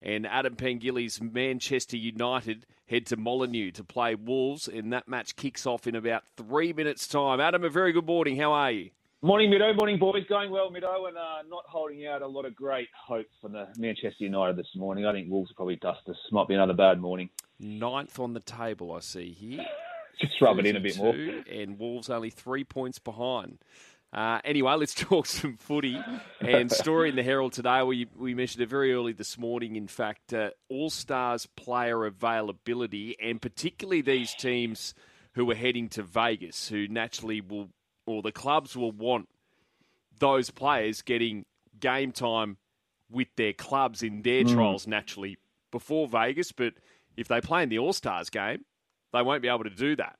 And Adam Pengilly's Manchester United head to Molineux to play Wolves, and that match kicks off in about three minutes' time. Adam, a very good morning. How are you? Morning, Mido. Morning, boys. Going well, Mido, and uh, not holding out a lot of great hope for the Manchester United this morning. I think Wolves will probably dust us. Might be another bad morning. Ninth on the table, I see here. Just rub it in a bit more. And Wolves only three points behind. Uh, anyway, let's talk some footy and story in the Herald today. We we mentioned it very early this morning. In fact, uh, All Stars player availability, and particularly these teams who are heading to Vegas, who naturally will, or the clubs will want those players getting game time with their clubs in their mm. trials naturally before Vegas. But if they play in the All Stars game, they won't be able to do that.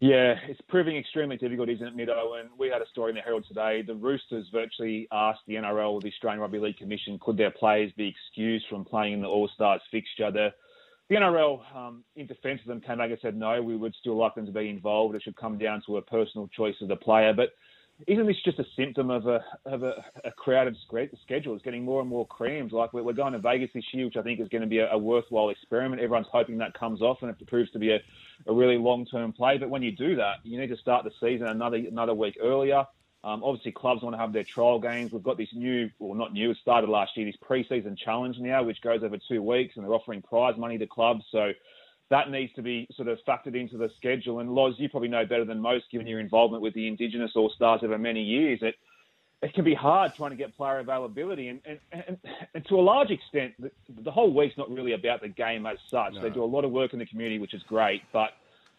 Yeah, it's proving extremely difficult, isn't it, Mido? And we had a story in the Herald today. The Roosters virtually asked the NRL, the Australian Rugby League Commission, could their players be excused from playing in the All Stars fixture? The, the NRL, um, in defence of them, came back and said no, we would still like them to be involved. It should come down to a personal choice of the player. But isn't this just a symptom of a of a, a crowded schedule? It's getting more and more crammed. Like we're, going to Vegas this year, which I think is going to be a, a worthwhile experiment. Everyone's hoping that comes off and it proves to be a, a really long term play. But when you do that, you need to start the season another another week earlier. Um, obviously, clubs want to have their trial games. We've got this new, well, not new, it started last year, this preseason challenge now, which goes over two weeks, and they're offering prize money to clubs. So that needs to be sort of factored into the schedule. And Loz, you probably know better than most, given your involvement with the Indigenous All Stars over many years, that it can be hard trying to get player availability. And, and, and, and to a large extent, the, the, whole week's not really about the game as such. No. They do a lot of work in the community, which is great, but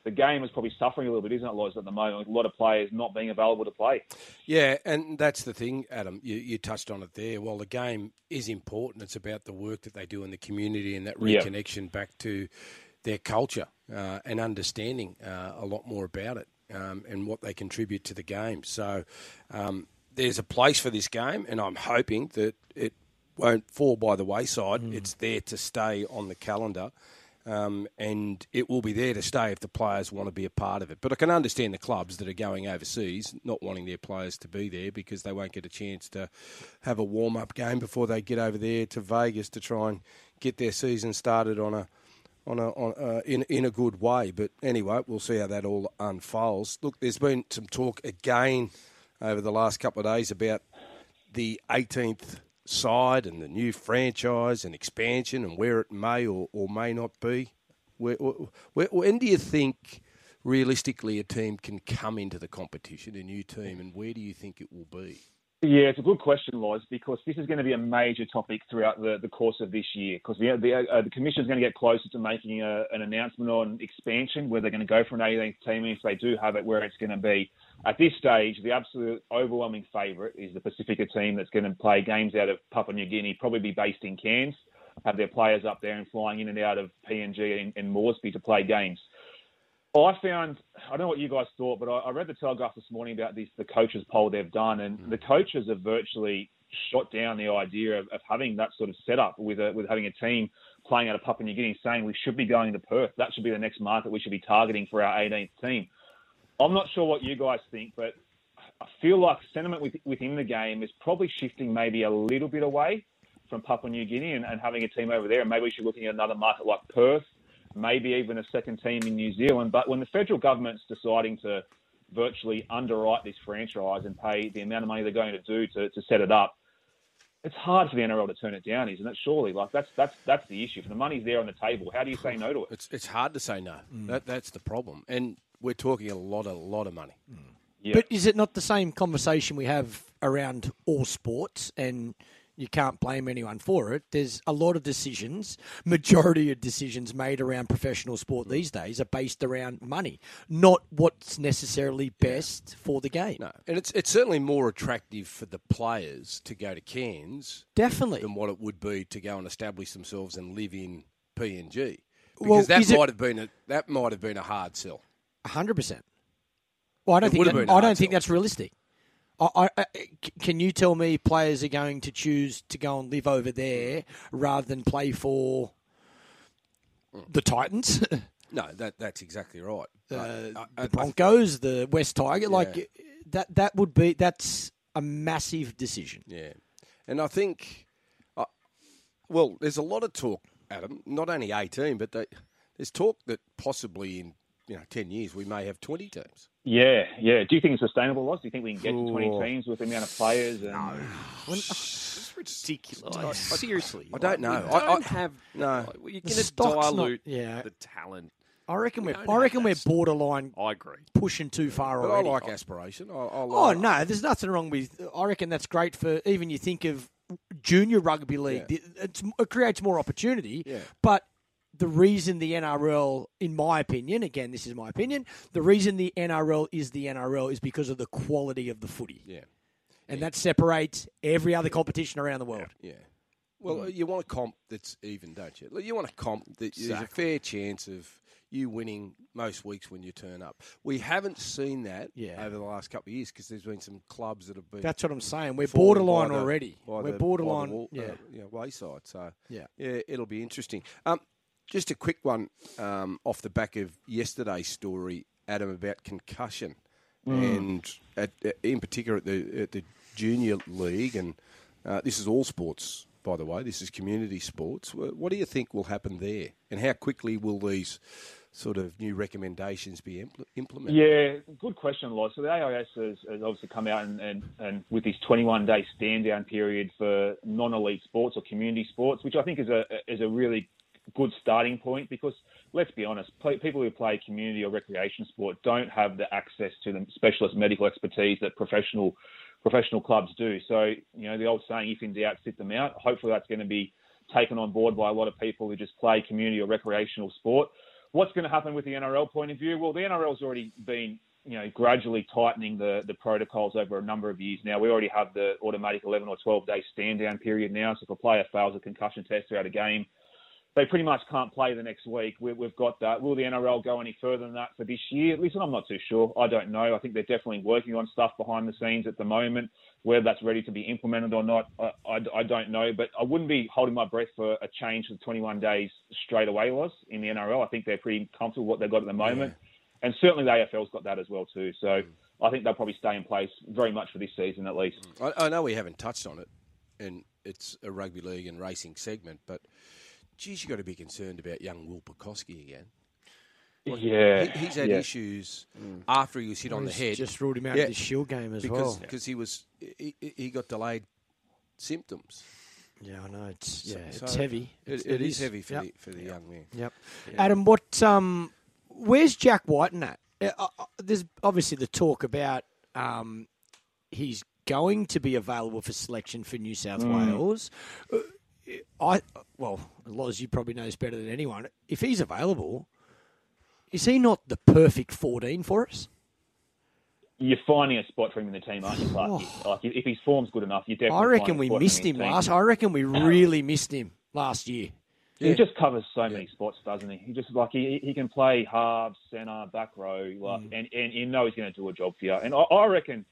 the game is probably suffering a little bit, isn't it, Loz, at the moment, with a lot of players not being available to play. Yeah, and that's the thing, Adam. You, you touched on it there. While the game is important, it's about the work that they do in the community and that reconnection yeah. back to their culture uh, and understanding uh, a lot more about it um, and what they contribute to the game. So um, there's a place for this game, and I'm hoping that it won't fall by the wayside. Mm. It's there to stay on the calendar. Um, and it will be there to stay if the players want to be a part of it. But I can understand the clubs that are going overseas not wanting their players to be there because they won't get a chance to have a warm up game before they get over there to Vegas to try and get their season started on a on a on, uh, in in a good way. But anyway, we'll see how that all unfolds. Look, there's been some talk again over the last couple of days about the 18th side and the new franchise and expansion and where it may or, or may not be. Where, where, when do you think realistically a team can come into the competition, a new team, and where do you think it will be? Yeah, it's a good question, Loz, because this is going to be a major topic throughout the, the course of this year. Because the, the, uh, the Commission is going to get closer to making a, an announcement on expansion, where they're going to go for an 18th team, and if they do have it, where it's going to be. At this stage, the absolute overwhelming favourite is the Pacifica team that's going to play games out of Papua New Guinea, probably be based in Cairns, have their players up there and flying in and out of PNG and, and Moresby to play games. I found, I don't know what you guys thought, but I, I read the Telegraph this morning about this, the coaches poll they've done, and mm. the coaches have virtually shot down the idea of, of having that sort of setup with a, with having a team playing out of Papua New Guinea, saying we should be going to Perth. That should be the next market we should be targeting for our 18th team. I'm not sure what you guys think, but I feel like sentiment within the game is probably shifting maybe a little bit away from Papua New Guinea and, and having a team over there. And maybe we should be looking at another market like Perth maybe even a second team in New Zealand. But when the federal government's deciding to virtually underwrite this franchise and pay the amount of money they're going to do to, to set it up, it's hard for the NRL to turn it down, isn't it? Surely, like that's that's that's the issue. If the money's there on the table, how do you say no to it? It's it's hard to say no. Mm. That that's the problem, and we're talking a lot a lot of money. Mm. Yeah. But is it not the same conversation we have around all sports and? You can't blame anyone for it. There's a lot of decisions, majority of decisions made around professional sport mm. these days are based around money, not what's necessarily best for the game. No, and it's it's certainly more attractive for the players to go to Cairns, definitely, than what it would be to go and establish themselves and live in PNG. Because well, that might it, have been a that might have been a hard sell. hundred percent. Well, I don't it think that, I don't think that's realistic. I, I, can you tell me players are going to choose to go and live over there rather than play for the Titans? no, that that's exactly right. Uh, the Broncos, the West Tiger, yeah. like that. That would be that's a massive decision. Yeah, and I think Well, there's a lot of talk, Adam. Not only 18, but they, there's talk that possibly in you know 10 years we may have 20 teams. Yeah, yeah. Do you think it's sustainable, Ross? Do you think we can get to 20 teams with the amount of players? And... No. it's ridiculous. Seriously. I don't know. We don't I, have. no. You're going to dilute not, yeah. the talent. I reckon We we're. I reckon we're borderline I agree. pushing too far But I like aspiration. I, I Oh no, there's nothing wrong with. I reckon that's great for even you think of junior rugby league. Yeah. It's, it creates more opportunity. Yeah. But the reason the NRL, in my opinion, again this is my opinion, the reason the NRL is the NRL is because of the quality of the footy, Yeah, and that separates every other competition around the world. yeah. Well, you want a comp that's even, don't you? You want a comp that there's a fair chance of you winning most weeks when you turn up. We haven't seen that Yeah. over the last couple of years because there's been some clubs that have been That's what I'm saying. We're borderline the- already. We're the- the borderline. wall- yeah. uh, you know, wayside. So Yeah. yeah, it'll be interesting. Um, just a quick one um, off the back of yesterday's story, Adam, about concussion, and at, in particular at the at the junior league, and uh, this is all sports. By the way, this is community sports. What do you think will happen there, and how quickly will these sort of new recommendations be impl- implemented? Yeah, good question, Loz. So the AIS has, has obviously come out and, and, and with this 21 day stand down period for non elite sports or community sports, which I think is a is a really good starting point because let's be honest, play, people who play community or recreation sport don't have the access to the specialist medical expertise that professional professional clubs do. So you know the old saying, "If in doubt, sit them out." Hopefully, that's going to be taken on board by a lot of people who just play community or recreational sport. What's going to happen with the NRL point of view? Well, the NRL's already been, you know, gradually tightening the, the protocols over a number of years now. We already have the automatic 11 or 12 day stand down period now. So if a player fails a concussion test throughout a game, they pretty much can't play the next week. We, we've got that. Will the NRL go any further than that for this year? Listen, I'm not too sure. I don't know. I think they're definitely working on stuff behind the scenes at the moment. Whether that's ready to be implemented or not, I, I, I don't know. But I wouldn't be holding my breath for a change to 21 days straight away, was in the NRL. I think they're pretty comfortable with what they've got at the moment. And certainly the AFL's got that as well too. So mm. I think they'll probably stay in place very much for this season at least. Mm. I, I know we haven't touched on it, and it's a rugby league and racing segment, but geez, you've got to be concerned about young Will Pucovski again. Yeah, He, he's had yeah. issues after he was hit on the head Just ruled him out Yeah. of the Shield game as because well. because he was he, he- he got delayed symptoms. Yeah, I know. It's yeah, So- it's so heavy. It, It's- it is heavy for Yep. the for the young man. Yep. Adam, what? Um, where's Jack Wighton at? Uh, uh, there's obviously the talk about um, he's going to be available for selection for New South Wales. Uh, I well, Loz, you probably know this better than anyone. If he's available, is he not the perfect 14 for us? You're finding a spot for him in the team, aren't you, Clark? Like if if his form's good enough, you definitely. I reckon find a we spot missed in him the team. last. I reckon we really missed him last year. He just covers so many spots, doesn't he? He just like he he can play halves, centre, back row, like, Mm. and and you know he's going to do a job for you. And I, I reckon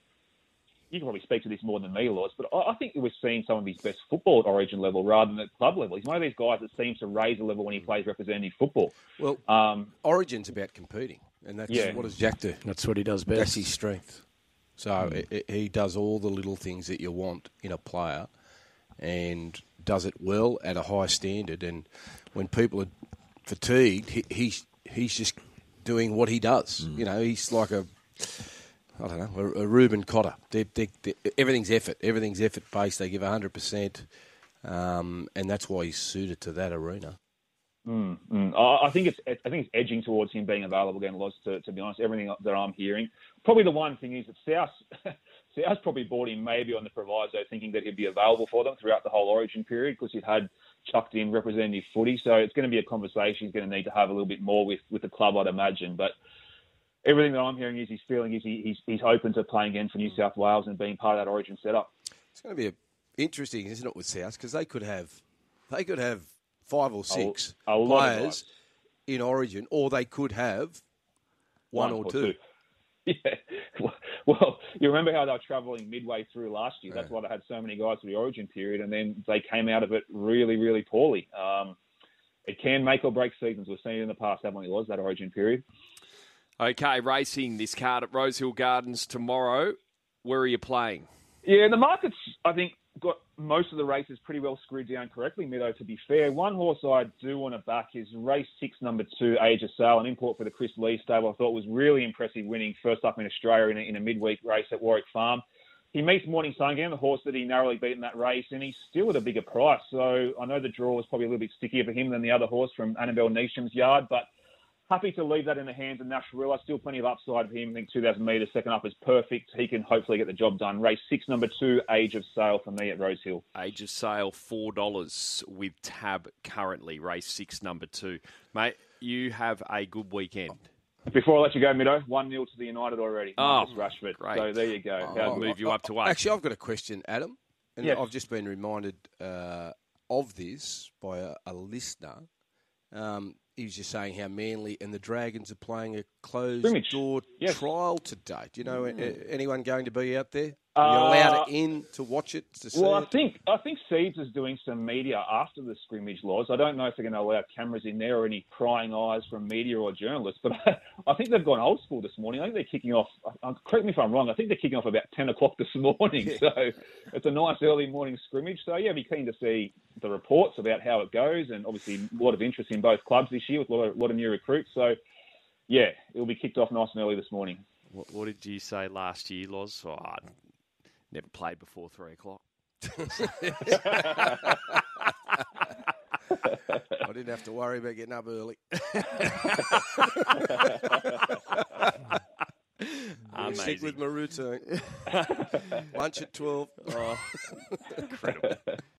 you can probably speak to this more than me, Loz, but I, I think we're seeing some of his best football at Origin level rather than at club level. He's one of these guys that seems to raise the level when he mm. plays representative football. Well, Um, Origin's about competing, and that's Yeah. what does Jack do? That's what he does best. That's his strength. So mm. i i he does all the little things that you want in a player, and does it well at a high standard. And when people are fatigued, he, he's he's just doing what he does. Mm. You know, he's like a I don't know a, a Reuben Cotter. They, they, they, everything's effort. Everything's effort based. They give hundred percent, um, and that's why he's suited to that arena. Mm, mm. I I think it's I think it's edging towards him being available again, Loz. To, to be honest, everything that I'm hearing, probably the one thing is that South South probably bought him maybe on the proviso, thinking that he'd be available for them throughout the whole Origin period because he'd had chucked in representative footy. So it's going to be a conversation he's going to need to have a little bit more with with the club, I'd imagine. But everything that I'm hearing is he's feeling is he, he's he's open to playing again for New South Wales and being part of that Origin setup. It's going to be a, interesting, isn't it, with South? Because they could have, they could have five or six a lot of players in Origin, or they could have one, or, two. Yeah. Well, you remember how they were travelling midway through last year. That's why they had so many guys for the Origin period, and then they came out of it really, really poorly. Um, it can make or break seasons. We've seen it in the past, haven't we, was that Origin period? Okay, racing this card at Rosehill Gardens tomorrow. Where are you playing? Yeah, the markets, I think, got most of the races pretty well screwed down correctly, Mido, to be fair. One horse I do want to back is race six, number two, Age of Sail, an import for the Chris Lee stable. I thought was really impressive winning first up in Australia in a, in a midweek race at Warwick Farm. He meets Morning Sun again, the horse that he narrowly beat in that race, and he's still at a bigger price. So I know the draw was probably a little bit stickier for him than the other horse from Annabelle Neasham's yard, but happy to leave that in the hands of Nash Rawiller. Still plenty of upside for him. I think 2,000 metres, second up is perfect. He can hopefully get the job done. Race six, number two, Age of Sail for me at Rosehill. Age of Sail, $4 with tab currently. Race six, number two. Mate, you have a good weekend. Before I let you go, Mido, 1 0 to the United already. Oh, Marcus Rashford. great. So there you go. I'll move you up to eight. Actually, I've got a question, Adam, and Yes. I've just been reminded uh, of this by a, a listener. Um, he was just saying how Manly and the Dragons are playing a closed Scrimmage. door Yes. trial today. Do you know mm. a- anyone going to be out there? Uh, Are you allowed in to watch it to see Well, I it? think I think Seeds is doing some media after the scrimmage Loz. I don't know if they're going to allow cameras in there or any prying eyes from media or journalists, but I think they've gone old school this morning. I think they're kicking off. uh, Correct me if I'm wrong. I think they're kicking off about ten o'clock this morning. So it's a nice early morning scrimmage. So yeah, be keen to see the reports about how it goes, and obviously a lot of interest in both clubs this year with a lot of, lot of new recruits. So yeah, it'll be kicked off nice and early this morning. What, what did you say last year, Loz? Oh, I never played before three o'clock. I didn't have to worry about getting up early. Amazing. Stick with my routine. Lunch at 12. Oh, incredible.